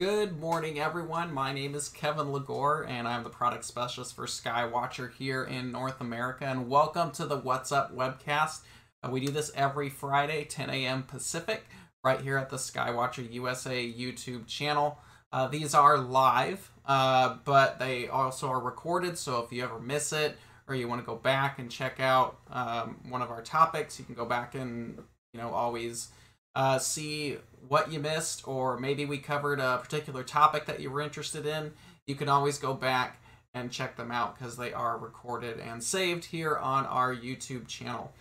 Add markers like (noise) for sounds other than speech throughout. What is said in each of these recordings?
Good morning, everyone. My name is Kevin LeGore, and I'm the product specialist for Skywatcher here in North America. And welcome to the What's Up webcast. Uh, we do this every Friday, 10 a.m. Pacific, right here at the Skywatcher USA YouTube channel. Uh, these are live, uh, but they also are recorded. So if you ever miss it or you want to go back and check out um, one of our topics, you can go back and you know always uh, see what you missed, or maybe we covered a particular topic that you were interested in, you can always go back and check them out because they are recorded and saved here on our YouTube channel.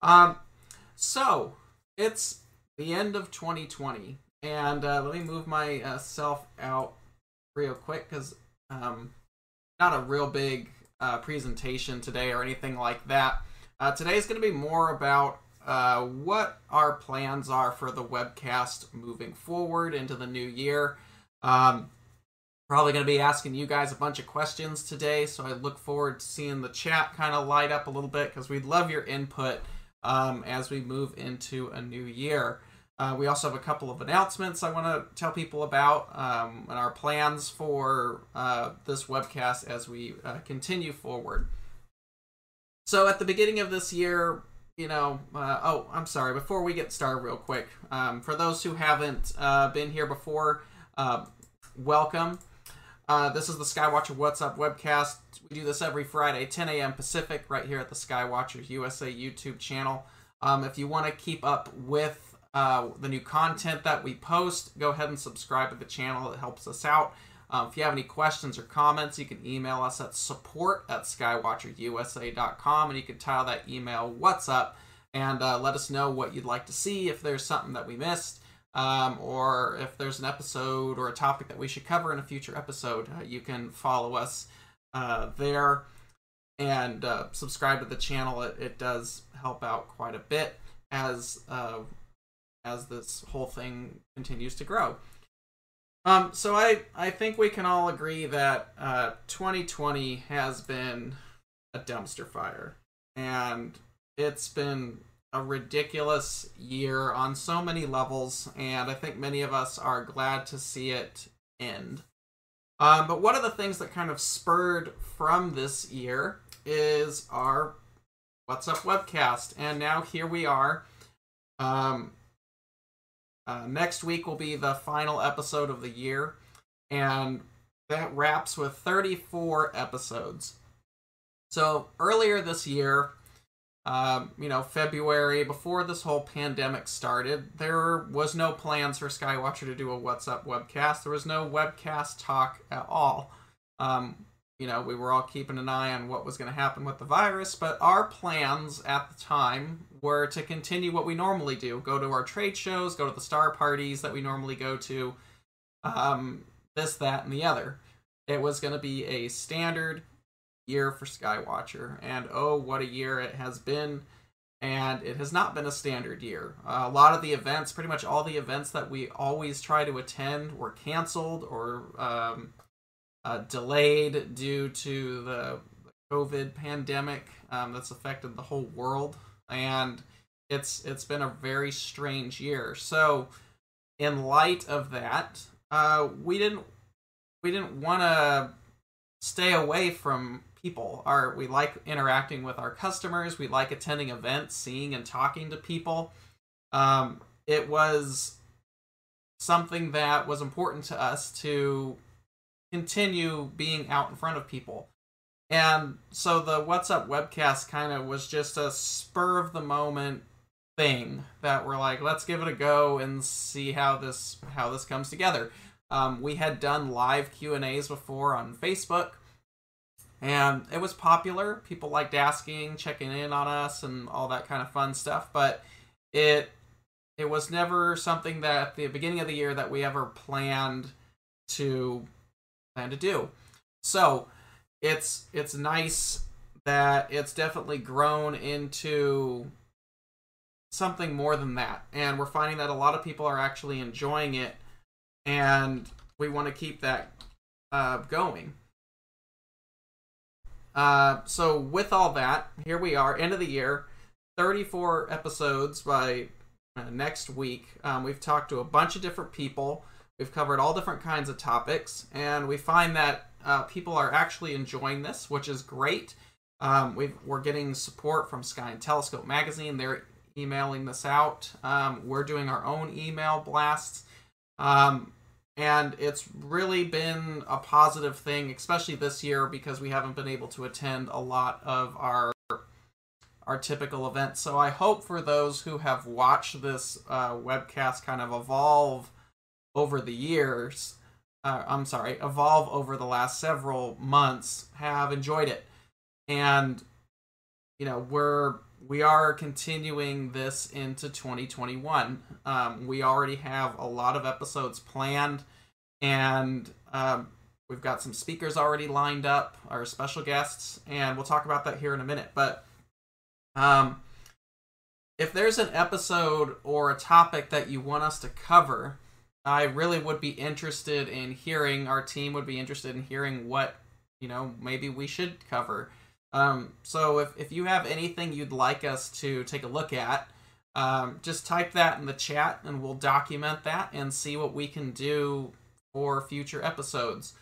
Um, so it's the end of 2020, and uh, let me move myself out real quick because um, not a real big uh, presentation today or anything like that. Uh, today is going to be more about uh, what our plans are for the webcast moving forward into the new year. Um, probably going to be asking you guys a bunch of questions today, so I look forward to seeing the chat kind of light up a little bit because we'd love your input um, as we move into a new year. Uh, we also have a couple of announcements I want to tell people about um, and our plans for uh, this webcast as we uh, continue forward. So, at the beginning of this year, you know, uh, oh, I'm sorry. Before we get started, real quick, um, for those who haven't uh, been here before, uh, welcome. Uh, this is the Skywatcher What's Up webcast. We do this every Friday, 10 a.m. Pacific, right here at the Skywatcher USA YouTube channel. Um, if you want to keep up with uh, the new content that we post, go ahead and subscribe to the channel. It helps us out. Um, if you have any questions or comments, you can email us at support at skywatcherusa.com and you can tile that email what's up and uh, let us know what you'd like to see, if there's something that we missed, um, or if there's an episode or a topic that we should cover in a future episode. Uh, you can follow us uh, there and uh, subscribe to the channel. It, it, does help out quite a bit as uh, as this whole thing continues to grow. Um, so I I think we can all agree that uh, 2020 has been a dumpster fire, and it's been a ridiculous year on so many levels, and I think many of us are glad to see it end. Um, but one of the things that kind of spurred from this year is our What's Up webcast, and now here we are. Um, uh, next week will be the final episode of the year, and that wraps with 34 episodes. So earlier this year, um, you know, February, before this whole pandemic started, there was no plans for Skywatcher to do a What's Up webcast. There was no webcast talk at all. Um, you know, we were all keeping an eye on what was going to happen with the virus, but our plans at the time were to continue what we normally do go to our trade shows, go to the star parties that we normally go to, um, this, that, and the other. It was going to be a standard year for Skywatcher, and oh, what a year it has been. And it has not been a standard year. Uh, a lot of the events, pretty much all the events that we always try to attend, were canceled or um, uh, delayed due to the COVID pandemic um, that's affected the whole world, and it's it's been a very strange year. So, in light of that, uh, we didn't we didn't want to stay away from people. Our we like interacting with our customers. We like attending events, seeing and talking to people. Um, it was something that was important to us to continue being out in front of people. And so the What's Up webcast kind of was just a spur of the moment thing that we're like, let's give it a go and see how this how this comes together. Um, we had done live Q and A's before on Facebook, and it was popular. People liked asking, checking in on us, and all that kind of fun stuff. But it it was never something that at the beginning of the year that we ever planned to plan to do. So it's it's nice that it's definitely grown into something more than that. And we're finding that a lot of people are actually enjoying it and we want to keep that uh, going. Uh, so with all that, here we are, end of the year, 34 episodes by uh, next week. Um, we've talked to a bunch of different people. We've covered all different kinds of topics, and we find that uh, people are actually enjoying this, which is great. Um, we are getting support from Sky and Telescope magazine. They're emailing this out. Um, we're doing our own email blasts. Um, and it's really been a positive thing, especially this year because we haven't been able to attend a lot of our our typical events. So I hope for those who have watched this uh, webcast kind of evolve over the years, uh, I'm sorry, evolve over the last several months, have enjoyed it, and you know we're we are continuing this into 2021. Um, we already have a lot of episodes planned, and um, we've got some speakers already lined up, our special guests, and we'll talk about that here in a minute. But um, if there's an episode or a topic that you want us to cover, I really would be interested in hearing. Our team would be interested in hearing what you know maybe we should cover. Um, so if, if you have anything you'd like us to take a look at, um, just type that in the chat and we'll document that and see what we can do for future episodes.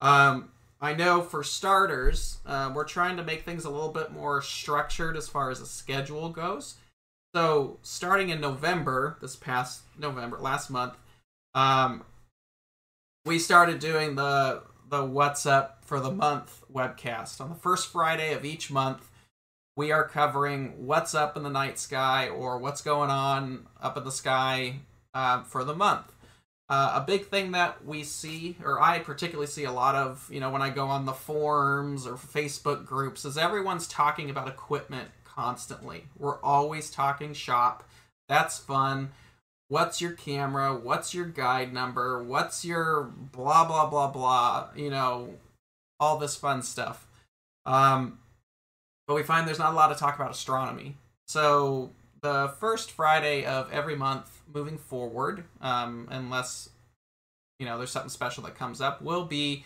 Um, I know for starters, uh, we're trying to make things a little bit more structured as far as a schedule goes. So starting in November, this past November, last month, um, we started doing the the What's Up for the Month webcast. On the first Friday of each month, we are covering what's up in the night sky or what's going on up in the sky uh, for the month. Uh, a big thing that we see, or I particularly see a lot of, you know, when I go on the forums or Facebook groups, is everyone's talking about equipment constantly. We're always talking shop. That's fun what's your camera, what's your guide number, what's your blah blah blah blah, you know, all this fun stuff. Um, but we find there's not a lot of talk about astronomy. So the first Friday of every month moving forward, um, unless you know there's something special that comes up, will be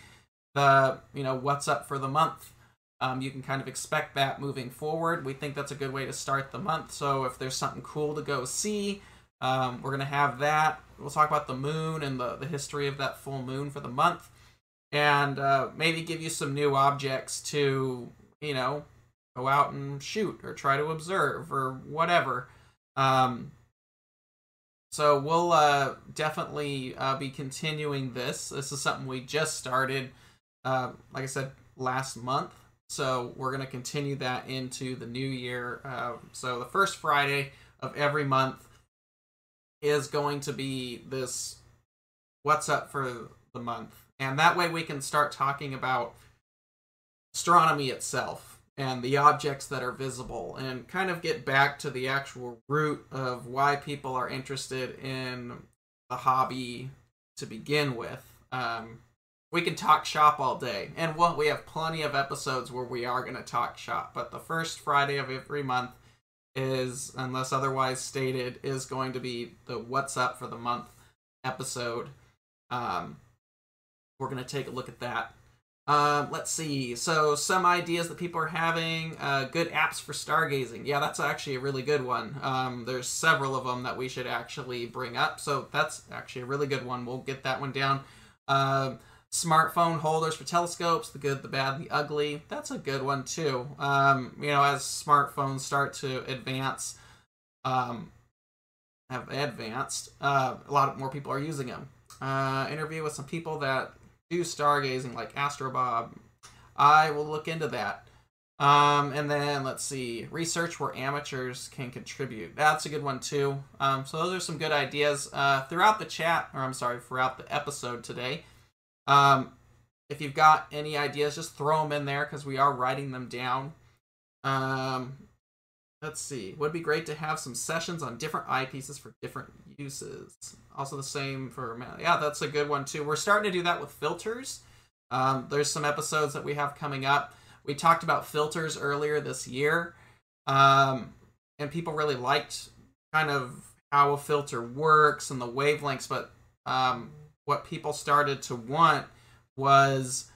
the you know what's up for the month. Um, you can kind of expect that moving forward. We think that's a good way to start the month. So if there's something cool to go see, um, we're going to have that. We'll talk about the moon and the, the history of that full moon for the month. And uh, maybe give you some new objects to, you know, go out and shoot or try to observe or whatever. Um, so we'll uh, definitely uh, be continuing this. This is something we just started, uh, like I said, last month. So we're going to continue that into the new year. Uh, so the first Friday of every month, is going to be this what's up for the month. And that way we can start talking about astronomy itself and the objects that are visible and kind of get back to the actual root of why people are interested in the hobby to begin with. Um, we can talk shop all day. And well, we have plenty of episodes where we are going to talk shop. But the first Friday of every month is, unless otherwise stated, is going to be the What's Up for the Month episode. Um, we're going to take a look at that. Um, let's see. So, some ideas that people are having uh, good apps for stargazing. Yeah, that's actually a really good one. Um, there's several of them that we should actually bring up. So, that's actually a really good one. We'll get that one down. Uh, smartphone holders for telescopes the good the bad the ugly. That's a good one too. Um, you know as smartphones start to advance um, have advanced uh, a lot more people are using them uh, interview with some people that do stargazing like astrobob i will look into that. Um, and then let's see research where amateurs can contribute. That's a good one too. Um, so those are some good ideas uh, throughout the chat or i'm sorry throughout the episode today um, if you've got any ideas, just throw them in there because we are writing them down. Um, let's see. Would be great to have some sessions on different eyepieces for different uses. Also the same for yeah, that's a good one too. We're starting to do that with filters. Um, there's some episodes that we have coming up. We talked about filters earlier this year, um, and people really liked kind of how a filter works and the wavelengths. But um, what people started to want was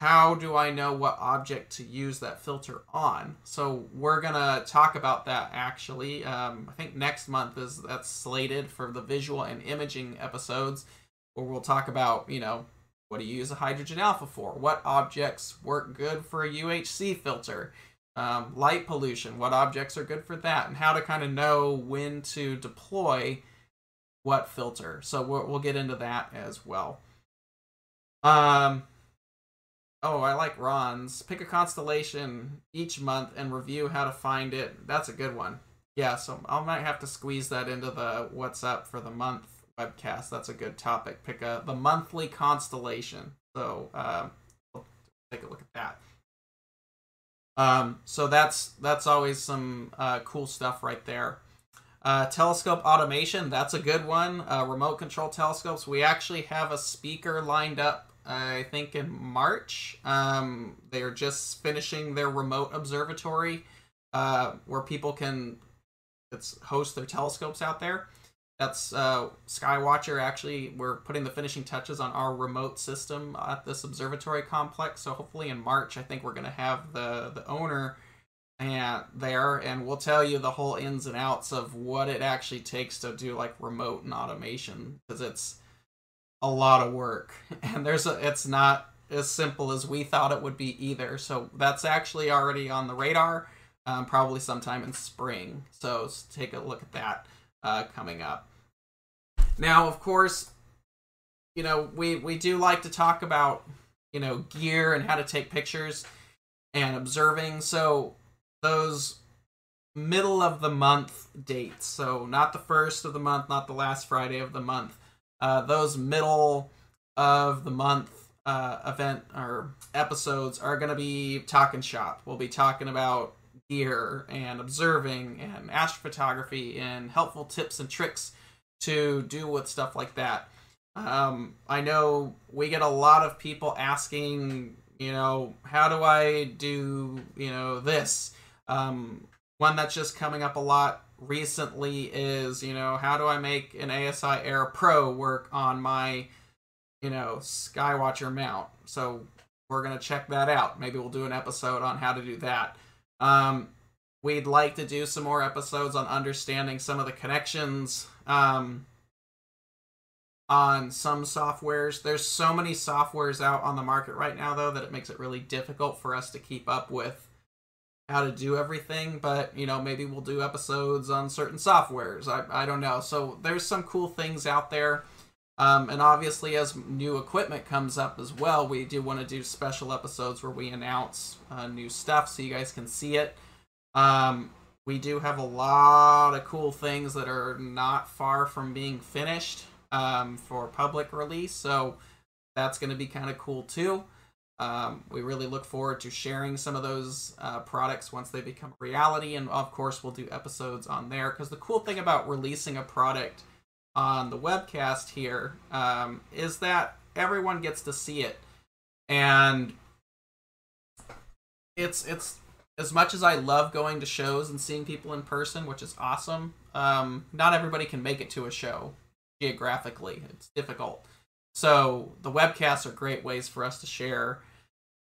how do I know what object to use that filter on? So we're gonna talk about that actually. Um, I think next month is that's slated for the visual and imaging episodes. where we'll talk about, you know, what do you use a hydrogen alpha for? What objects work good for a UHC filter? Um, light pollution, what objects are good for that? And how to kind of know when to deploy what filter. So we'll, we'll get into that as well. Um, oh, I like Ron's. Pick a constellation each month and review how to find it. That's a good one. Yeah, so I might have to squeeze that into the what's up for the month webcast. That's a good topic. Pick a the monthly constellation. So um, we'll take a look at that. Um, so that's that's always some uh, cool stuff right there. Uh, telescope automation, that's a good one. Uh, remote control telescopes. We actually have a speaker lined up, I think, in March. Um, they're just finishing their remote observatory uh, where people can it's host their telescopes out there. That's uh, Skywatcher. Actually, we're putting the finishing touches on our remote system at this observatory complex. So hopefully in March, I think we're going to have the the owner and there, and we'll tell you the whole ins and outs of what it actually takes to do like remote and automation because it's a lot of work, (laughs) and there's a it's not as simple as we thought it would be either. So that's actually already on the radar, um, probably sometime in spring. So take a look at that uh, coming up. Now, of course, you know, we, we do like to talk about, you know, gear and how to take pictures and observing. So those middle of the month dates, so not the first of the month, not the last Friday of the month, uh, those middle of the month uh, event or episodes are going to be talking shop. We'll be talking about gear and observing and astrophotography and helpful tips and tricks to do with stuff like that. Um, I know we get a lot of people asking, you know, how do I do, you know, this? Um, one that's just coming up a lot recently is, you know, how do I make an ASI Air Pro work on my, you know, Skywatcher mount? So we're going to check that out. Maybe we'll do an episode on how to do that. Um, we'd like to do some more episodes on understanding some of the connections um, on some softwares. There's so many softwares out on the market right now, though, that it makes it really difficult for us to keep up with how to do everything. But, you know, maybe we'll do episodes on certain softwares. I, I don't know. So there's some cool things out there. Um, and obviously, as new equipment comes up as well, we do want to do special episodes where we announce uh, new stuff so you guys can see it. Um, we do have a lot of cool things that are not far from being finished um, for public release, so that's going to be kind of cool too. Um, we really look forward to sharing some of those uh, products once they become reality, and of course, we'll do episodes on there. Because the cool thing about releasing a product on the webcast here um, is that everyone gets to see it, and it's it's as much as I love going to shows and seeing people in person, which is awesome, um, not everybody can make it to a show geographically. It's difficult. So the webcasts are great ways for us to share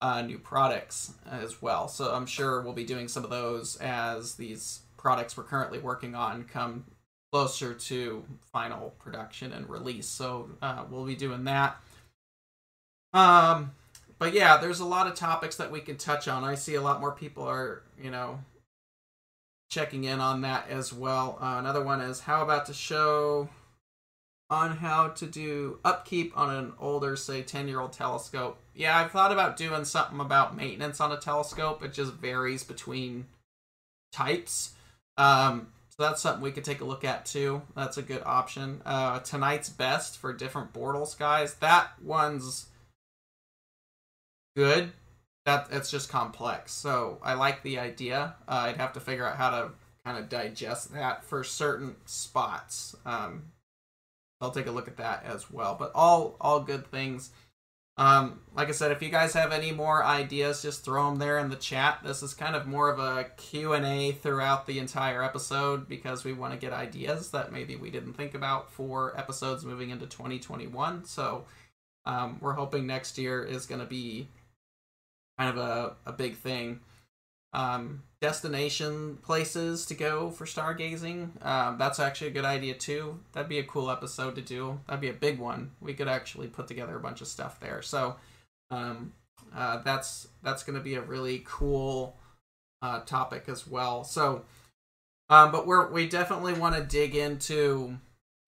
uh, new products as well. So I'm sure we'll be doing some of those as these products we're currently working on come closer to final production and release. So uh, we'll be doing that. Um, but yeah, there's a lot of topics that we can touch on. I see a lot more people are, you know, checking in on that as well. Uh, another one is how about to show on how to do upkeep on an older, say, 10 year old telescope. Yeah, I've thought about doing something about maintenance on a telescope. It just varies between types. Um, so that's something we could take a look at too. That's a good option. Uh, tonight's best for different Bortle skies. That one's good. That it's just complex. So I like the idea. Uh, I'd have to figure out how to kind of digest that for certain spots. Um, I'll take a look at that as well. But all all good things. Um, like I said, if you guys have any more ideas, just throw them there in the chat. This is kind of more of a Q&A throughout the entire episode because we want to get ideas that maybe we didn't think about for episodes moving into 2021. So um, we're hoping next year is going to be kind of a, a big thing. Um, destination places to go for stargazing. Um, that's actually a good idea too. That'd be a cool episode to do. That'd be a big one. We could actually put together a bunch of stuff there. So um, uh, that's that's going to be a really cool uh, topic as well. So, um, but we're we definitely want to dig into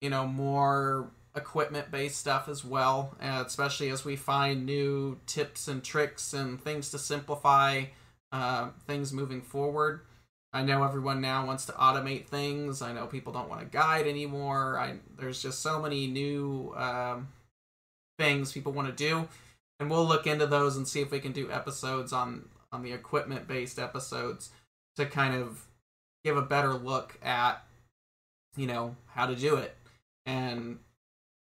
you know more equipment based stuff as well, uh, especially as we find new tips and tricks and things to simplify uh, things moving forward. I know everyone now wants to automate things. I know people don't want to guide anymore. I there's just so many new um, things people want to do, and we'll look into those and see if we can do episodes on on the equipment based episodes to kind of give a better look at you know how to do it and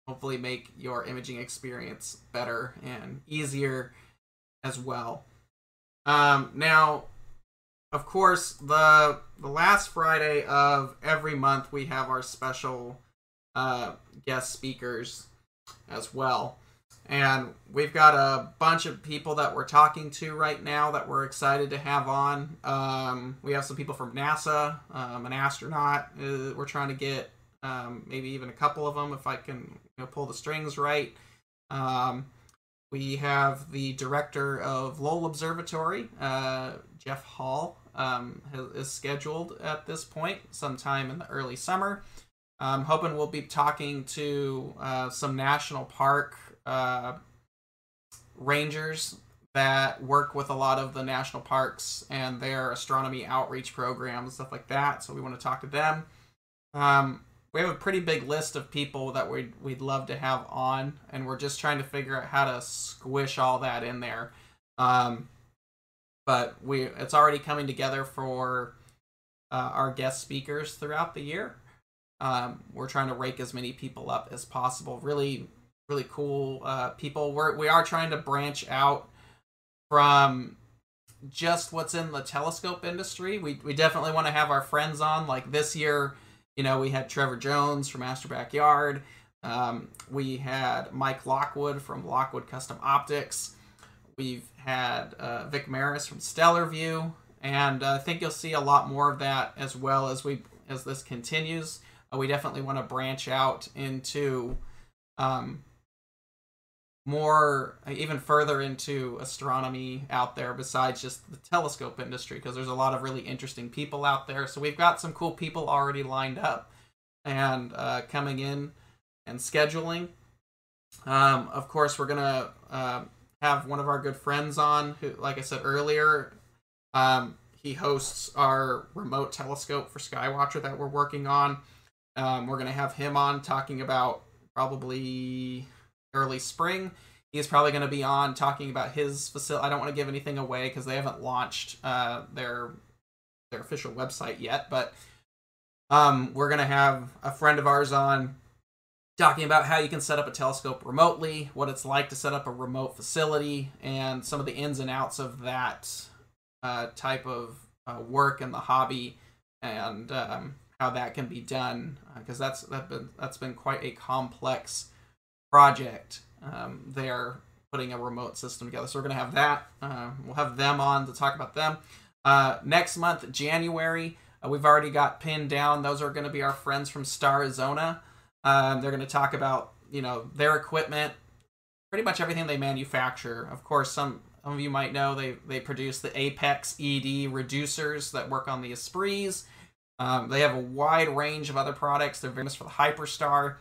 hopefully make your imaging experience better and easier as well. Um, now, of course, the the last Friday of every month we have our special uh, guest speakers as well. And we've got a bunch of people that we're talking to right now that we're excited to have on. Um, we have some people from NASA, um, an astronaut. Uh, we're trying to get um, maybe even a couple of them if I can you know, pull the strings right. Um, we have the director of Lowell Observatory, uh, Jeff Hall, um, is scheduled at this point, sometime in the early summer. I'm hoping we'll be talking to uh, some national park uh, rangers that work with a lot of the national parks and their astronomy outreach programs, stuff like that. So we want to talk to them. Um, we have a pretty big list of people that we'd, we'd love to have on, and we're just trying to figure out how to squish all that in there. Um, but we it's already coming together for uh, our guest speakers throughout the year. Um, we're trying to rake as many people up as possible. Really, really cool uh, people. We're we are trying to branch out from just what's in the telescope industry. We we definitely want to have our friends on. Like this year, you know, we had Trevor Jones from Astro Backyard. Um, we had Mike Lockwood from Lockwood Custom Optics. We've had uh, Vic Maris from StellarVue, and uh, I think you'll see a lot more of that as well as we as this continues. Uh, we definitely want to branch out into um, more, even further into astronomy out there besides just the telescope industry, because there's a lot of really interesting people out there. So we've got some cool people already lined up and uh, coming in and scheduling. Um, of course, we're gonna uh, have one of our good friends on, who, like I said earlier, um, he hosts our remote telescope for Skywatcher that we're working on. Um, we're gonna have him on talking about probably early spring. He's probably going to be on talking about his facility. I don't want to give anything away because they haven't launched uh, their their official website yet, but um, we're going to have a friend of ours on talking about how you can set up a telescope remotely, what it's like to set up a remote facility, and some of the ins and outs of that uh, type of uh, work and the hobby, and um, how that can be done. Because uh, that's that been, that's been quite a complex project. Um, they are putting a remote system together, so we're going to have that. Uh, we'll have them on to talk about them. Uh, next month, January, uh, we've already got pinned down. Those are going to be our friends from Starizona. Um, they're going to talk about you know their equipment, pretty much everything they manufacture. Of course, some some of you might know they they produce the Apex ED reducers that work on the Esprits. Um, they have a wide range of other products. They're famous for the Hyperstar.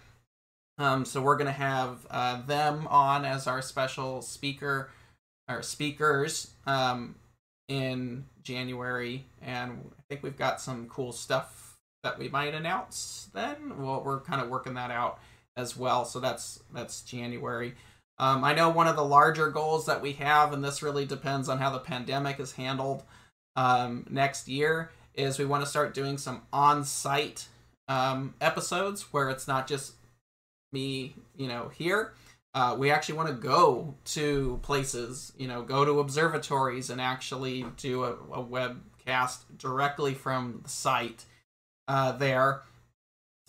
Um, so we're gonna have uh, them on as our special speaker or speakers um, in January, and I think we've got some cool stuff that we might announce then. Well, we're kind of working that out as well. So that's that's January. Um, I know one of the larger goals that we have, and this really depends on how the pandemic is handled um, next year, is we want to start doing some on-site um, episodes where it's not just me, you know, here. Uh, we actually want to go to places, you know, go to observatories and actually do a, a webcast directly from the site uh, there.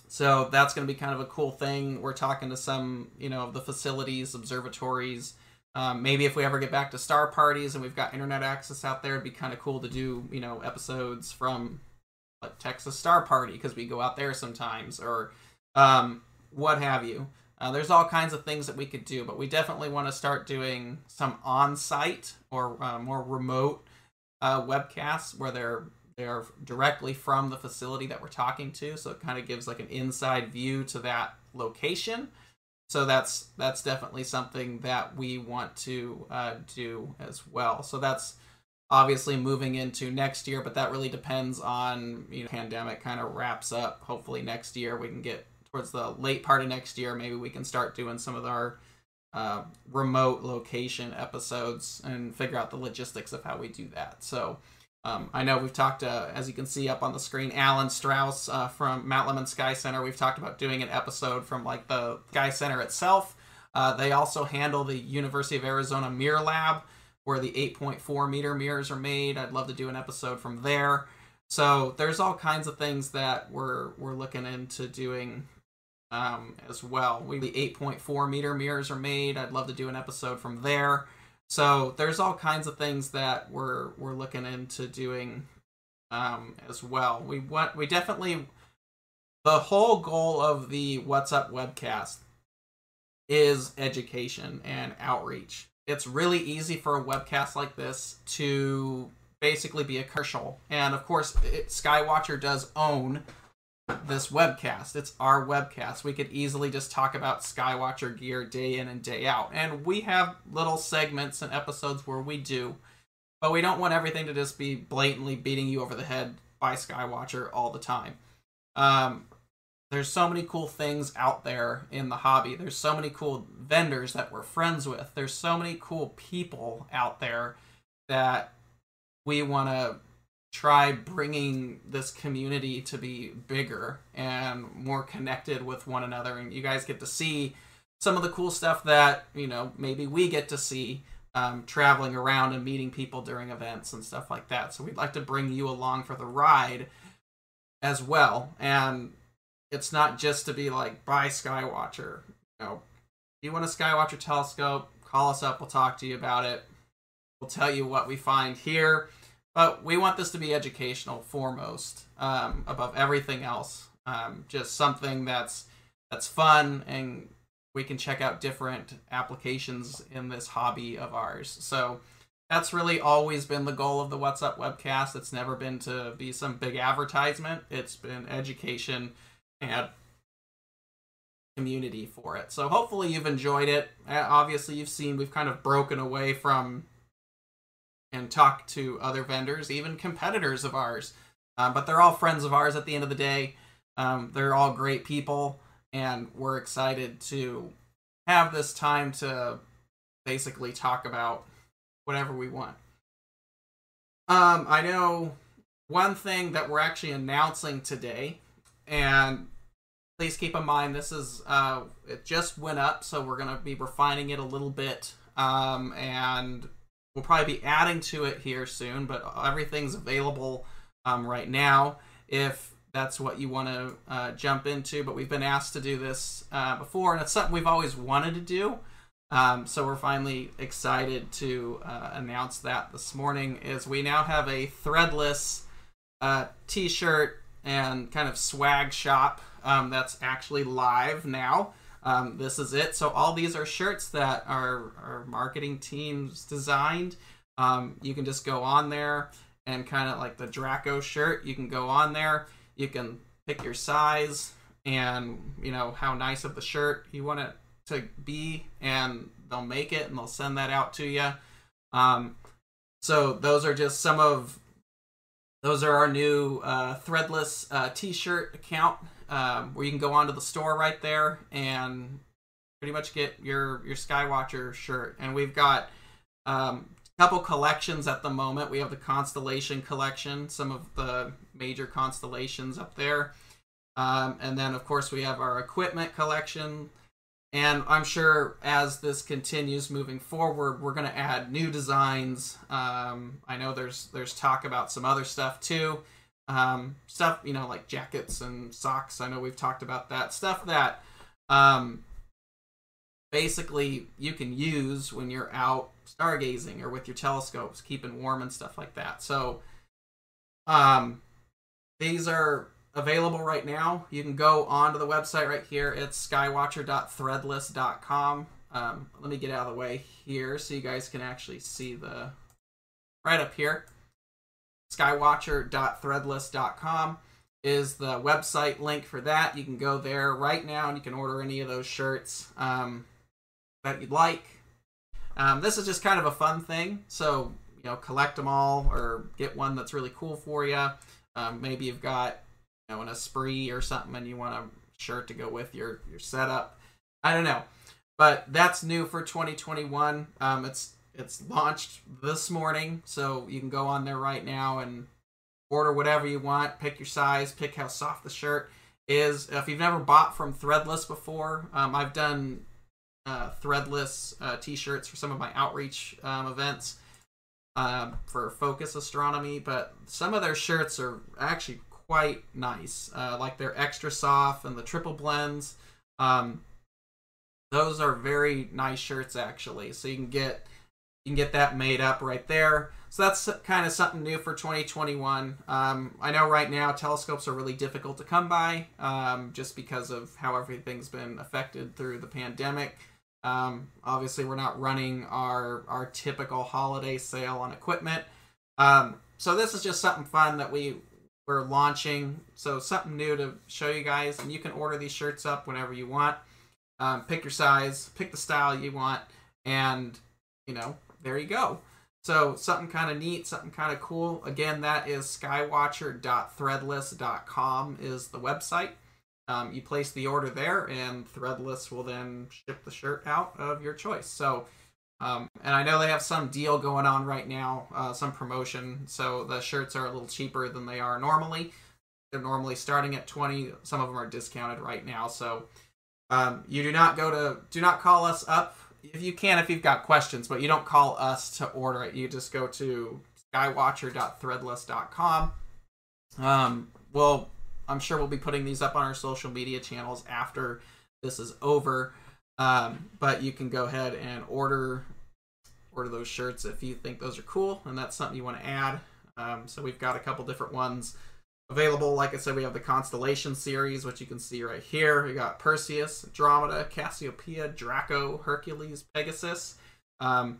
So that's going to be kind of a cool thing. We're talking to some, you know, of the facilities, observatories Um, maybe if we ever get back to star parties and we've got internet access out there, it'd be kind of cool to do, you know, episodes from like Texas Star Party because we go out there sometimes or um, what have you. Uh, there's all kinds of things that we could do, but we definitely want to start doing some on-site or uh, more remote uh, webcasts where they're they're directly from the facility that we're talking to, so it kind of gives like an inside view to that location. So that's that's definitely something that we want to uh, do as well. So that's obviously moving into next year, but that really depends on you know pandemic kind of wraps up. Hopefully next year we can get towards the late part of next year. Maybe we can start doing some of our uh, remote location episodes and figure out the logistics of how we do that. So um, I know we've talked, uh, as you can see up on the screen, Alan Strauss uh, from Mount Lemmon Sky Center. We've talked about doing an episode from like the Sky Center itself. Uh, they also handle the University of Arizona Mirror Lab, where the 8.4 meter mirrors are made. I'd love to do an episode from there. So there's all kinds of things that we're we're looking into doing um, as well. We the 8.4 meter mirrors are made. I'd love to do an episode from there. So there's all kinds of things that we're we're looking into doing um, as well. We want we definitely the whole goal of the What's Up webcast is education and outreach. It's really easy for a webcast like this to basically be a commercial, and of course, it, Skywatcher does own this webcast. It's our webcast. We could easily just talk about Skywatcher gear day in and day out. And we have little segments and episodes where we do, but we don't want everything to just be blatantly beating you over the head by Skywatcher all the time. Um, there's so many cool things out there in the hobby. There's so many cool vendors that we're friends with. There's so many cool people out there that we want to try bringing this community to be bigger and more connected with one another. And you guys get to see some of the cool stuff that you know maybe we get to see um, traveling around and meeting people during events and stuff like that. So we'd like to bring you along for the ride as well. And it's not just to be like buy skywatcher. You know if you want a skywatcher telescope call us up. We'll talk to you about it. We'll tell you what we find here but we want this to be educational foremost, um, above everything else. Um, just something that's that's fun and we can check out different applications in this hobby of ours. So that's really always been the goal of the What's Up webcast. It's never been to be some big advertisement. It's been education and community for it. So hopefully you've enjoyed it. Obviously you've seen we've kind of broken away from and talk to other vendors, even competitors of ours. Um, but they're all friends of ours at the end of the day. Um, they're all great people, and we're excited to have this time to basically talk about whatever we want. Um, I know one thing that we're actually announcing today, and please keep in mind this is uh, it just went up, so we're gonna be refining it a little bit, um, and We'll probably be adding to it here soon, but everything's available um, right now if that's what you want to uh, jump into. But we've been asked to do this uh, before, and it's something we've always wanted to do. Um, so we're finally excited to uh, announce that this morning. Is we now have a threadless uh, T-shirt and kind of swag shop um, that's actually live now. Um, this is it. So all these are shirts that our, our marketing teams designed. Um, you can just go on there and kind of like the Draco shirt, you can go on there. You can pick your size and you know how nice of the shirt you want it to be, and they'll make it and they'll send that out to you. Um, so those are just some of those are our new uh, threadless uh, t-shirt account um, where you can go onto the store right there and pretty much get your your Skywatcher shirt. And we've got um, a couple collections at the moment. We have the Constellation collection, some of the major constellations up there. Um, and then, of course, we have our equipment collection. And I'm sure as this continues moving forward, we're going to add new designs. Um, I know there's there's talk about some other stuff too um, stuff you know like jackets and socks. I know we've talked about that stuff that um, basically you can use when you're out stargazing or with your telescopes, keeping warm and stuff like that. So, um, these are available right now. You can go onto the website right here. It's skywatcher.threadless.com. Um, let me get out of the way here so you guys can actually see the right up here. Skywatcher.threadless.com is the website link for that. You can go there right now and you can order any of those shirts um, that you'd like. Um, this is just kind of a fun thing. So, you know, collect them all or get one that's really cool for you. Um, maybe you've got, you know, an Esprit or something and you want a shirt to go with your, your setup. I don't know. But that's new for 2021. Um, it's it's launched this morning, so you can go on there right now and order whatever you want. Pick your size, pick how soft the shirt is. If you've never bought from Threadless before, um, I've done uh, Threadless uh, t-shirts for some of my outreach um, events um, for Focus Astronomy, but some of their shirts are actually quite nice. Uh, like they're extra soft and the triple blends. Um, those are very nice shirts actually. So you can get you can get that made up right there. So that's kind of something new for 2021. Um, I know right now telescopes are really difficult to come by um, just because of how everything's been affected through the pandemic. Um, obviously, we're not running our our typical holiday sale on equipment. Um, so this is just something fun that we we're launching. So something new to show you guys, and you can order these shirts up whenever you want. Um, pick your size, pick the style you want, and you know, there you go. So something kind of neat, something kind of cool. Again, that is skywatcher.threadless.com is the website. Um, you place the order there, and Threadless will then ship the shirt out of your choice. So, um, and I know they have some deal going on right now, uh, some promotion. So the shirts are a little cheaper than they are normally. They're normally starting at twenty. Some of them are discounted right now. So um, you do not go to do not call us up if you can if you've got questions, but you don't call us to order it. You just go to skywatcher.threadless.com. Um, well, I'm sure we'll be putting these up on our social media channels after this is over. Um, but you can go ahead and order order those shirts if you think those are cool and that's something you want to add. Um, so we've got a couple different ones available. Like I said, we have the Constellation series, which you can see right here. We got Perseus, Andromeda, Cassiopeia, Draco, Hercules, Pegasus. Um,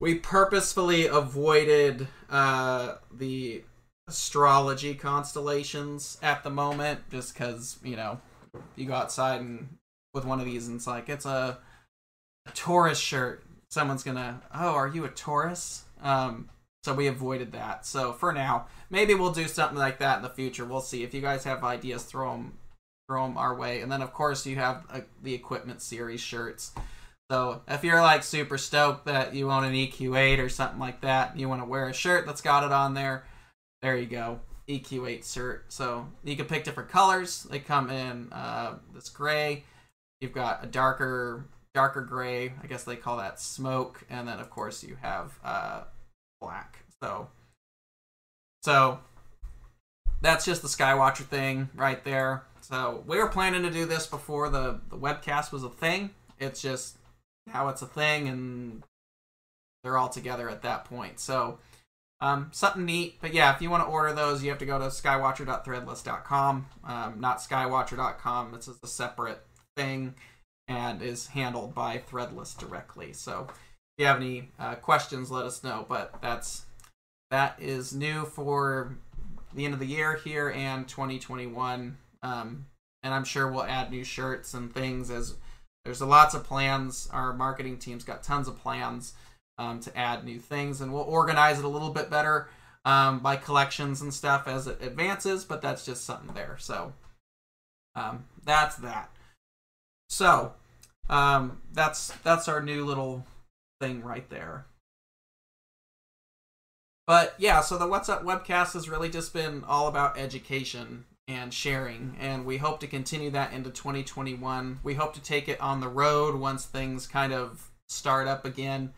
we purposefully avoided uh, the astrology constellations at the moment, just because you know you go outside and with one of these, and it's like it's a, a Taurus shirt. Someone's gonna, oh, are you a Taurus? Um, so we avoided that. So for now, maybe we'll do something like that in the future. We'll see. If you guys have ideas, throw them, throw them our way. And then of course you have uh, the equipment series shirts. So if you're like super stoked that you own an EQ8 or something like that, you want to wear a shirt that's got it on there, there you go. EQ8 shirt. So you can pick different colors. They come in uh, this gray. You've got a darker, darker gray. I guess they call that smoke. And then of course you have uh, black. So, so that's just the Skywatcher thing right there. So we were planning to do this before the the webcast was a thing. It's just now it's a thing, and they're all together at that point. So um, something neat. But yeah, if you want to order those, you have to go to skywatcher.threadless.com, um, not skywatcher.com. This is a separate thing and is handled by Threadless directly. So you have any uh, questions, let us know. But that's that is new for the end of the year here and 2021. Um, and I'm sure we'll add new shirts and things as there's lots of plans. Our marketing team's got tons of plans um, to add new things, and we'll organize it a little bit better um, by collections and stuff as it advances. But that's just something there. So um, that's that. So um, that's that's our new little thing right there. But yeah, so the What's Up webcast has really just been all about education and sharing, and we hope to continue that into 2021. We hope to take it on the road once things kind of start up again.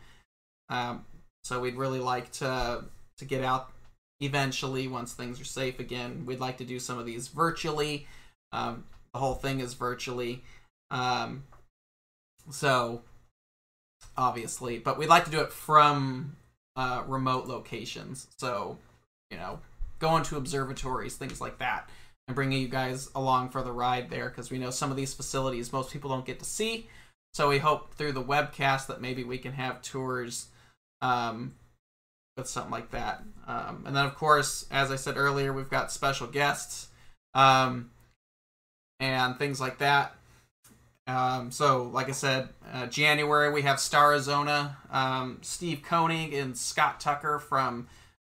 Um, so we'd really like to to get out eventually once things are safe again. We'd like to do some of these virtually. Um, the whole thing is virtually. Um, So, obviously, but we'd like to do it from uh, remote locations. So, you know, going to observatories, things like that, and bringing you guys along for the ride there because we know some of these facilities most people don't get to see. So we hope through the webcast that maybe we can have tours um, with something like that. Um, and then, of course, as I said earlier, we've got special guests um, and things like that. Um, so, like I said, uh, January we have Starizona, um, Steve Koenig and Scott Tucker from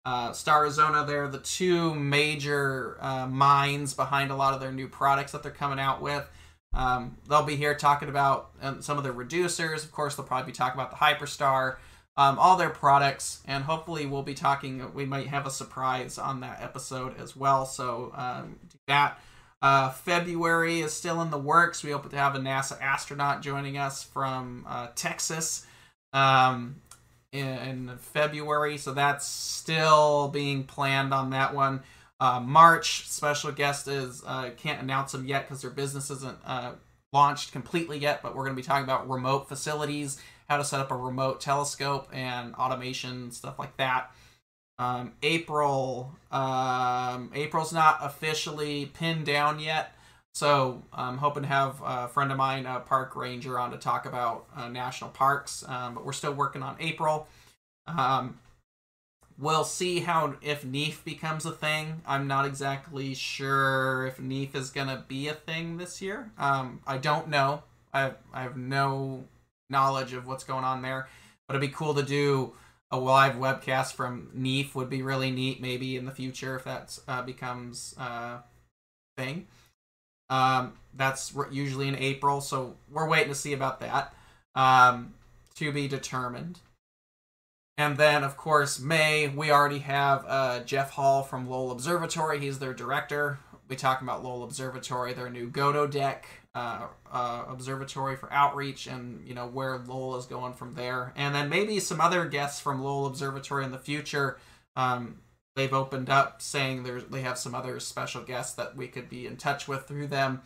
uh, Starizona. They're the two major uh, minds behind a lot of their new products that they're coming out with. Um, they'll be here talking about um, some of their reducers. Of course, they'll probably be talking about the Hyperstar, um, all their products, and hopefully we'll be talking. We might have a surprise on that episode as well. So um, do that. Uh, February is still in the works. We hope to have a NASA astronaut joining us from uh, Texas um, in, in, February, so that's still being planned on that one. Uh, March special guest is uh, can't announce them yet because their business isn't uh, launched completely yet, but we're going to be talking about remote facilities, how to set up a remote telescope, and automation stuff like that. Um, April, um, April's not officially pinned down yet, so I'm hoping to have a friend of mine, a park ranger, on to talk about uh, national parks. Um, but we're still working on April. Um, we'll see how if NEAF becomes a thing. I'm not exactly sure if NEAF is gonna be a thing this year. Um, I don't know. I I have no knowledge of what's going on there, but it'd be cool to do a live webcast from NEAF would be really neat. Maybe in the future if that uh, becomes a uh, thing. Um, that's usually in April, so we're waiting to see about that. Um, to be determined. And then, of course, May, we already have uh, Jeff Hall from Lowell Observatory. He's their director. We talk about Lowell Observatory, their new Godo deck uh, uh, observatory for outreach, and you know where Lowell is going from there. And then maybe some other guests from Lowell Observatory in the future. Um, they've opened up saying they have some other special guests that we could be in touch with through them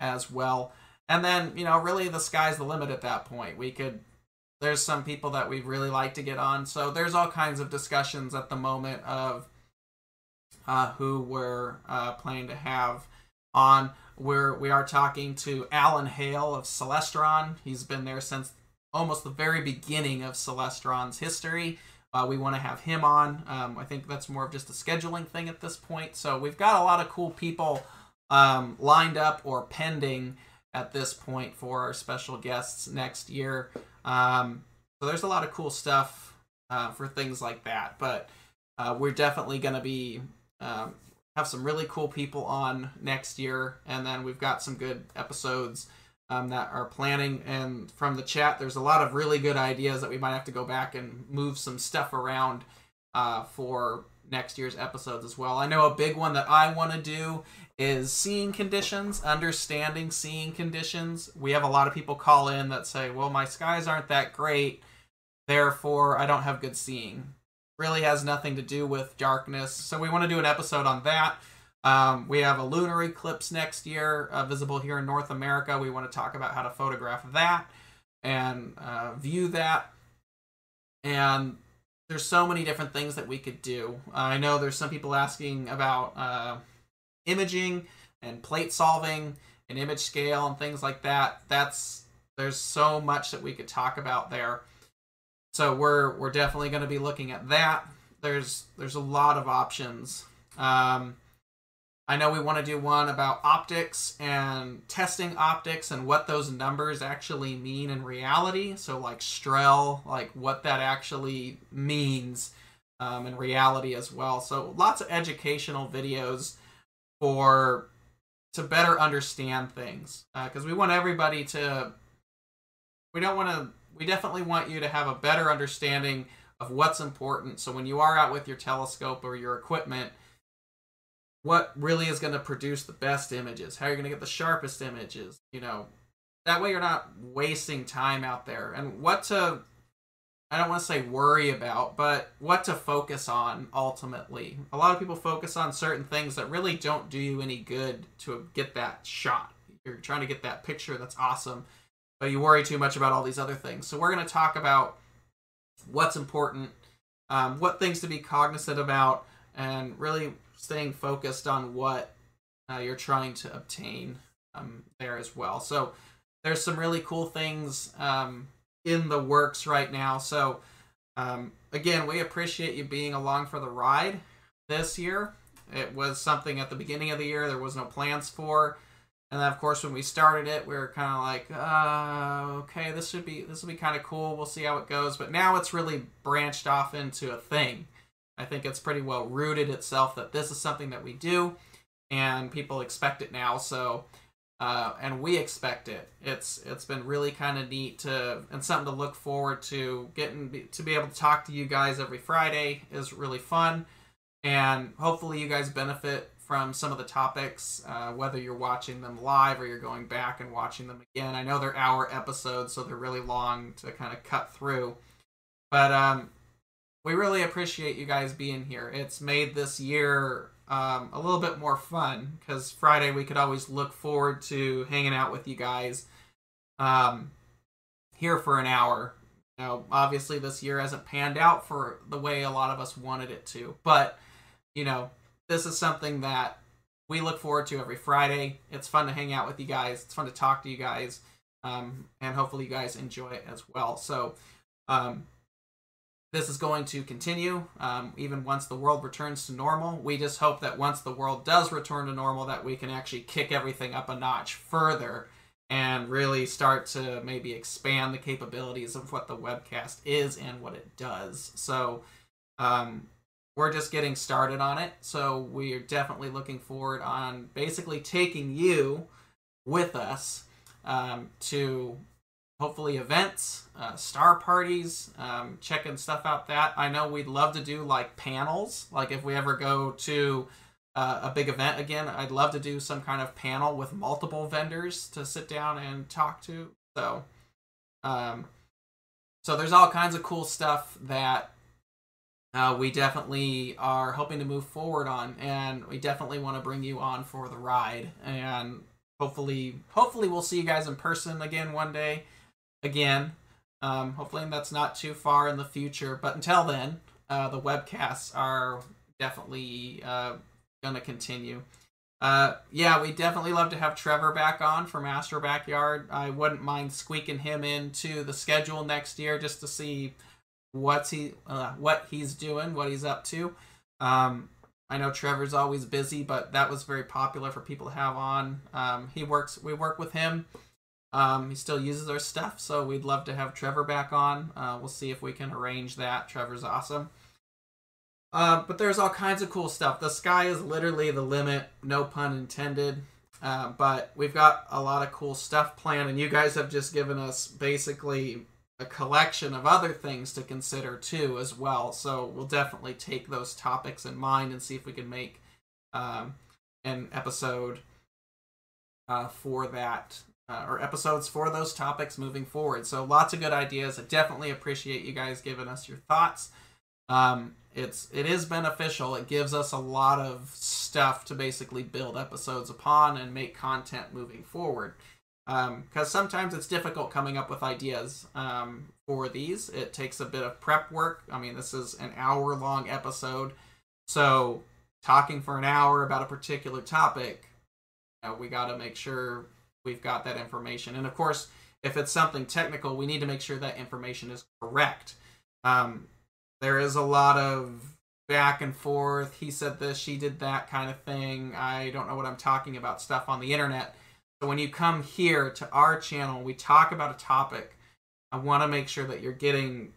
as well. And then you know, really, the sky's the limit at that point. We could there's some people that we'd really like to get on. So there's all kinds of discussions at the moment of uh, who we're uh, planning to have on. We're we are talking to Alan Hale of Celestron. He's been there since almost the very beginning of Celestron's history. Uh, we want to have him on. Um, I think that's more of just a scheduling thing at this point. So we've got a lot of cool people um, lined up or pending at this point for our special guests next year. Um, so there's a lot of cool stuff uh, for things like that. But uh, we're definitely going to be um, have some really cool people on next year, and then we've got some good episodes um, that are planning. And from the chat, there's a lot of really good ideas that we might have to go back and move some stuff around uh, for next year's episodes as well. I know a big one that I want to do is seeing conditions, understanding seeing conditions. We have a lot of people call in that say, well, my skies aren't that great, therefore I don't have good seeing. Really has nothing to do with darkness. So we want to do an episode on that. Um, we have a lunar eclipse next year, uh, visible here in North America. We want to talk about how to photograph that and uh, view that. And there's so many different things that we could do. Uh, I know there's some people asking about uh, imaging and plate solving and image scale and things like that. That's there's so much that we could talk about there. So we're we're definitely going to be looking at that. There's there's a lot of options. Um, I know we want to do one about optics and testing optics and what those numbers actually mean in reality. So like Strehl, like what that actually means um, in reality as well. So lots of educational videos for to better understand things because uh, we want everybody to we don't want to we definitely want you to have a better understanding of what's important so when you are out with your telescope or your equipment what really is going to produce the best images how you're going to get the sharpest images you know that way you're not wasting time out there and what to I don't want to say worry about, but what to focus on ultimately. A lot of people focus on certain things that really don't do you any good to get that shot. You're trying to get that picture that's awesome. But you worry too much about all these other things. So we're going to talk about what's important, um, what things to be cognizant about, and really staying focused on what uh, you're trying to obtain um, there as well. So there's some really cool things um, in the works right now. So um, again, we appreciate you being along for the ride this year. It was something at the beginning of the year there was no plans for. And then, of course, when we started it, we were kind of like, uh, okay, this should be this will be kind of cool. We'll see how it goes. But now it's really branched off into a thing. I think it's pretty well rooted itself that this is something that we do, and people expect it now. So, uh, and we expect it. It's it's been really kind of neat to and something to look forward to. Getting to be able to talk to you guys every Friday is really fun, and hopefully you guys benefit from some of the topics, uh, whether you're watching them live or you're going back and watching them again. I know they're hour episodes, so they're really long to kind of cut through. But um, we really appreciate you guys being here. It's made this year um, a little bit more fun because Friday we could always look forward to hanging out with you guys um, here for an hour. Now, obviously, this year hasn't panned out for the way a lot of us wanted it to, but you know, this is something that we look forward to every Friday. It's fun to hang out with you guys. It's fun to talk to you guys, um, and hopefully you guys enjoy it as well. So, um, this is going to continue um, even once the world returns to normal. We just hope that once the world does return to normal, that we can actually kick everything up a notch further and really start to maybe expand the capabilities of what the webcast is and what it does. So, um, we're just getting started on it. So we are definitely looking forward on basically taking you with us um, to hopefully events, uh, star parties, um, checking stuff out that. I know we'd love to do like panels, like if we ever go to uh, a big event again, I'd love to do some kind of panel with multiple vendors to sit down and talk to. So, um, so there's all kinds of cool stuff that uh, we definitely are hoping to move forward on, and we definitely want to bring you on for the ride. And hopefully, hopefully we'll see you guys in person again one day. Again, um, hopefully that's not too far in the future. But until then, uh, the webcasts are definitely uh, to continue. Uh, yeah, we definitely love to have Trevor back on from AstroBackyard. I wouldn't mind squeaking him into the schedule next year just to see what's he uh, what he's doing, what he's up to. Um, I know Trevor's always busy, but that was very popular for people to have on. Um, he works. We work with him. Um, he still uses our stuff, so we'd love to have Trevor back on. Uh, we'll see if we can arrange that. Trevor's awesome. Uh, but there's all kinds of cool stuff. The sky is literally the limit, no pun intended. Uh, but we've got a lot of cool stuff planned, and you guys have just given us basically a collection of other things to consider too as well. So we'll definitely take those topics in mind and see if we can make um, an episode uh, for that uh, or episodes for those topics moving forward. So lots of good ideas. I definitely appreciate you guys giving us your thoughts. Um, it's it is beneficial. It gives us a lot of stuff to basically build episodes upon and make content moving forward because um, sometimes it's difficult coming up with ideas um, for these. It takes a bit of prep work. I mean, this is an hour long episode, so talking for an hour about a particular topic, you know, we got to make sure we've got that information. And of course, if it's something technical, we need to make sure that information is correct. Um, there is a lot of back and forth. He said this, she did that kind of thing. I don't know what I'm talking about stuff on the internet so when you come here to our channel, we talk about a topic. I want to make sure that you're getting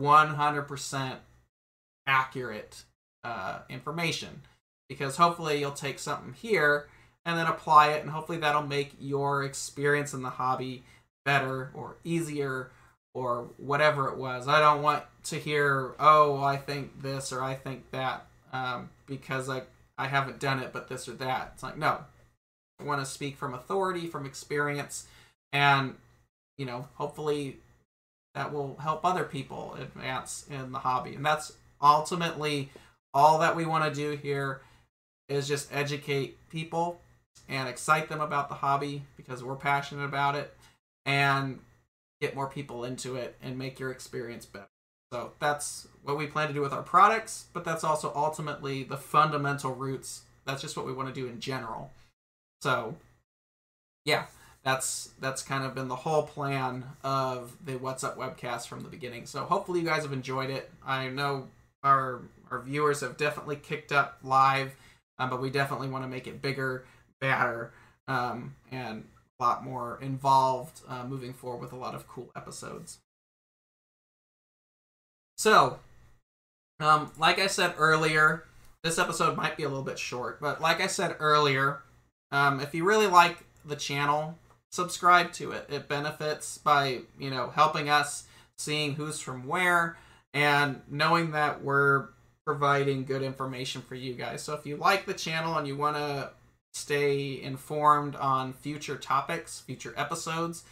100% accurate uh, information because hopefully you'll take something here and then apply it, and hopefully that'll make your experience in the hobby better or easier or whatever it was. I don't want to hear, oh, I think this or I think that um, because I I haven't done it, but this or that. It's like no, want to speak from authority, from experience, and you know, hopefully that will help other people advance in the hobby. And that's ultimately all that we want to do here is just educate people and excite them about the hobby because we're passionate about it and get more people into it and make your experience better. So that's what we plan to do with our products, but that's also ultimately the fundamental roots. That's just what we want to do in general. So, yeah, that's that's kind of been the whole plan of the What's Up webcast from the beginning. So hopefully you guys have enjoyed it. I know our our viewers have definitely kicked up live, um, but we definitely want to make it bigger, better, um, and a lot more involved uh, moving forward with a lot of cool episodes. So, um, like I said earlier, this episode might be a little bit short, but like I said earlier, um, if you really like the channel, subscribe to it. It benefits by you know helping us seeing who's from where and knowing that we're providing good information for you guys. So if you like the channel and you want to stay informed on future topics, future episodes,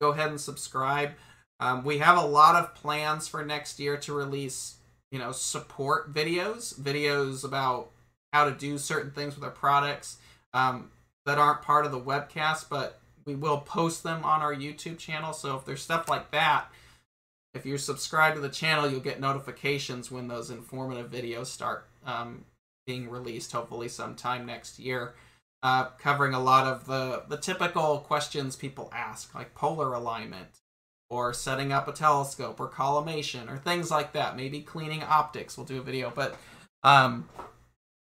go ahead and subscribe. Um, we have a lot of plans for next year to release, you know, support videos, videos about how to do certain things with our products um, that aren't part of the webcast, but we will post them on our YouTube channel. So if there's stuff like that, if you're subscribed to the channel, you'll get notifications when those informative videos start um, being released, hopefully sometime next year. Uh, covering a lot of the, the typical questions people ask, like polar alignment, or setting up a telescope, or collimation, or things like that. Maybe cleaning optics, we'll do a video. But um,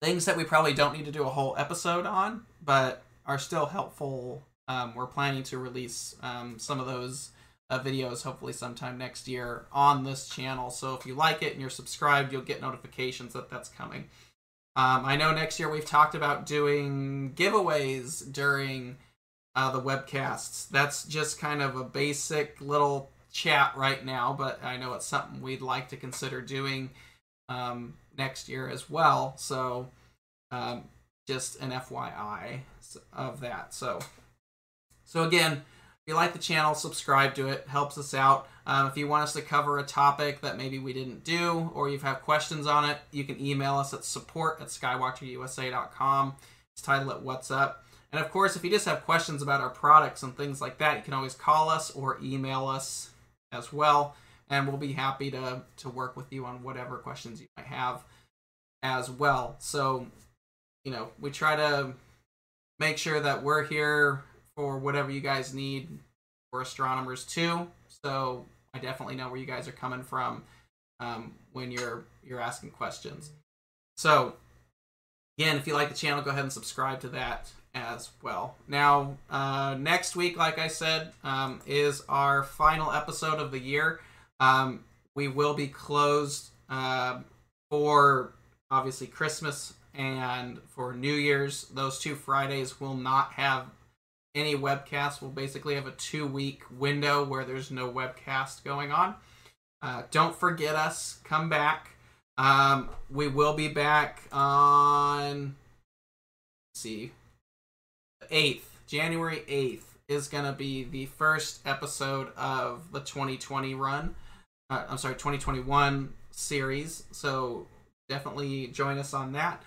things that we probably don't need to do a whole episode on, but are still helpful. Um, we're planning to release um, some of those uh, videos hopefully sometime next year on this channel. So if you like it and you're subscribed, you'll get notifications that that's coming. Um, I know next year we've talked about doing giveaways during uh, the webcasts. That's just kind of a basic little chat right now, but I know it's something we'd like to consider doing um, next year as well. So um, just an FYI of that. So, so again, if you like the channel, subscribe to it. Helps us out. Um, if you want us to cover a topic that maybe we didn't do or you have questions on it, you can email us at support at skywatcherusa.com. It's titled at What's Up. And of course, if you just have questions about our products and things like that, you can always call us or email us as well. And we'll be happy to, to work with you on whatever questions you might have as well. So, you know, we try to make sure that we're here for whatever you guys need. We're astronomers too, so I definitely know where you guys are coming from um, when you're you're asking questions. So again, if you like the channel, go ahead and subscribe to that as well. Now, uh, next week, like I said, um, is our final episode of the year. Um, we will be closed uh, for obviously Christmas and for New Year's. Those two Fridays will not have any webcast will basically have a two week window where there's no webcast going on. Uh, don't forget us. Come back. Um, we will be back on. see, eighth, January eighth is gonna be the first episode of the 2020 run. Uh, I'm sorry, 2021 series. So definitely join us on that.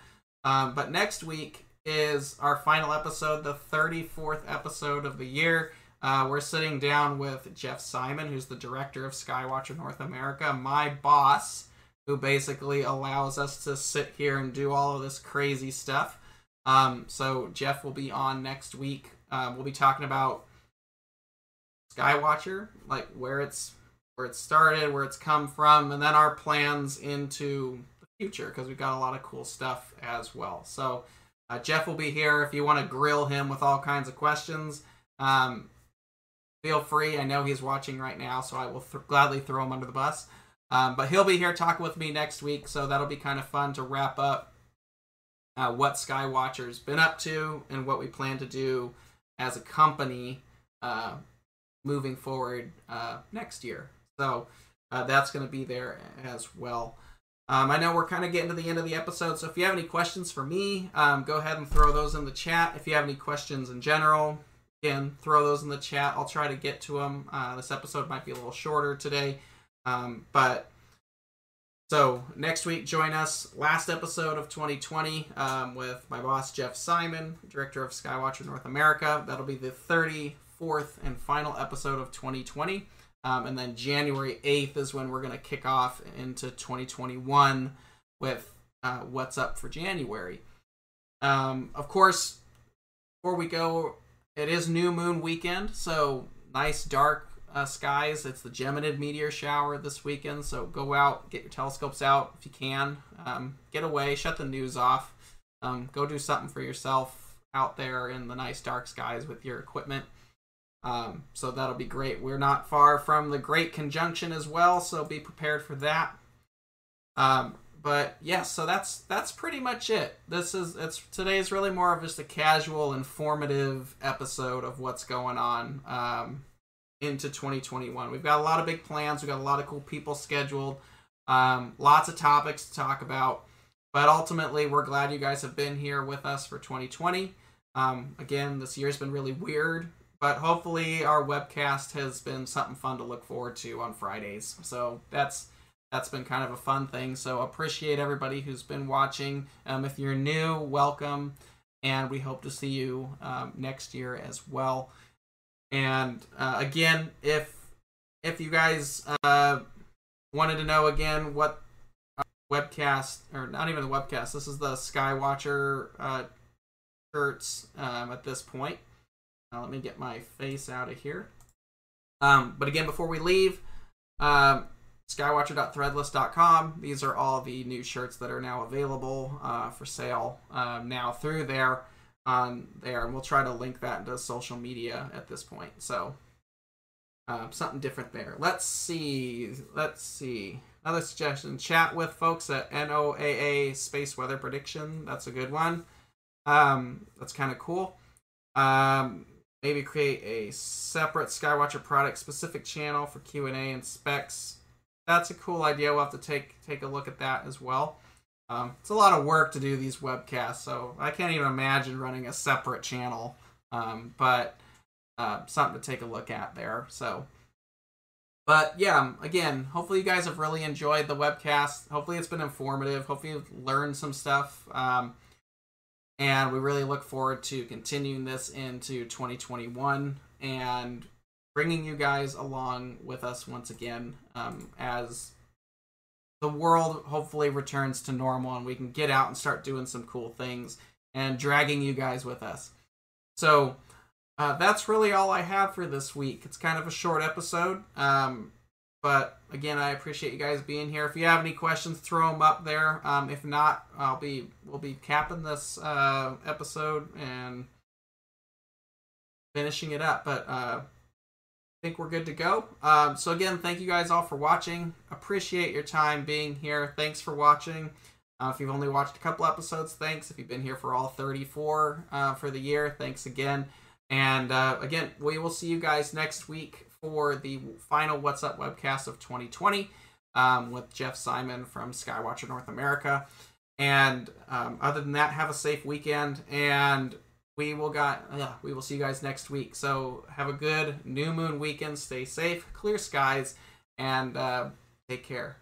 Um, but next week is our final episode, the 34th episode of the year. Uh, we're sitting down with Jeff Simon, who's the director of Skywatcher North America, my boss, who basically allows us to sit here and do all of this crazy stuff. Um, so Jeff will be on next week. Uh, we'll be talking about Skywatcher, like where it's where it started, where it's come from, and then our plans into future because we've got a lot of cool stuff as well. So uh, Jeff will be here if you want to grill him with all kinds of questions. Um, feel free. I know he's watching right now, so I will th- gladly throw him under the bus. Um, but he'll be here talking with me next week, so that'll be kind of fun to wrap up uh, what Skywatcher's been up to and what we plan to do as a company uh, moving forward uh, next year. So uh, that's going to be there as well. Um, I know we're kind of getting to the end of the episode, so if you have any questions for me, um, go ahead and throw those in the chat. If you have any questions in general, again, throw those in the chat. I'll try to get to them. Uh, this episode might be a little shorter today, um, but so next week, join us. Last episode of 2020 um, with my boss Jeff Simon, director of Skywatcher North America. That'll be the 34th and final episode of 2020. Um, and then January 8th is when we're going to kick off into 2021 with uh, what's up for January. Um, of course, before we go, it is new moon weekend, so nice dark uh, skies. It's the Geminid meteor shower this weekend, so go out, get your telescopes out if you can. Um, get away, shut the news off. Um, go do something for yourself out there in the nice dark skies with your equipment. Um, so that'll be great. We're not far from the Great Conjunction as well, so be prepared for that. Um, but yes, yeah, so that's that's pretty much it. This is it's today is really more of just a casual, informative episode of what's going on um, into 2021. We've got a lot of big plans. We've got a lot of cool people scheduled. Um, lots of topics to talk about. But ultimately, we're glad you guys have been here with us for 2020. Um, again, this year's been really weird but hopefully our webcast has been something fun to look forward to on Fridays. So that's that's been kind of a fun thing. So appreciate everybody who's been watching. Um, if you're new, welcome, and we hope to see you um, next year as well. And uh, again, if if you guys uh, wanted to know again what webcast or not even the webcast, this is the Skywatcher uh, shirts um, at this point. Now let me get my face out of here. Um, but again, before we leave, um, skywatcher.threadless.com. These are all the new shirts that are now available uh, for sale um, now through there on there, and we'll try to link that into social media at this point. So um, something different there. Let's see. Let's see. Another suggestion: chat with folks at NOAA Space Weather Prediction. That's a good one. Um, that's kind of cool. Um, maybe create a separate Skywatcher product specific channel for Q and A and specs. That's a cool idea. We'll have to take take a look at that as well. Um, it's a lot of work to do these webcasts, so I can't even imagine running a separate channel. Um, but uh, something to take a look at there. So, but yeah, um, again, hopefully you guys have really enjoyed the webcast. Hopefully it's been informative. Hopefully you've learned some stuff. Um, and we really look forward to continuing this into 2021 and bringing you guys along with us once again um, as the world hopefully returns to normal and we can get out and start doing some cool things and dragging you guys with us. So uh, that's really all I have for this week. It's kind of a short episode. Um, but again, I appreciate you guys being here. If you have any questions, throw them up there. Um, if not, I'll be we'll be capping this uh, episode and finishing it up. But uh, I think we're good to go. Um, so again, thank you guys all for watching. Appreciate your time being here. Thanks for watching. Uh, if you've only watched a couple episodes, thanks. If you've been here for all 34 uh, for the year, thanks again. And uh, again, we will see you guys next week for the final What's Up webcast of 2020 um, with Jeff Simon from Skywatcher North America. And um, other than that, have a safe weekend, and we will got yeah, we will see you guys next week. So have a good new moon weekend. Stay safe, clear skies, and uh, take care.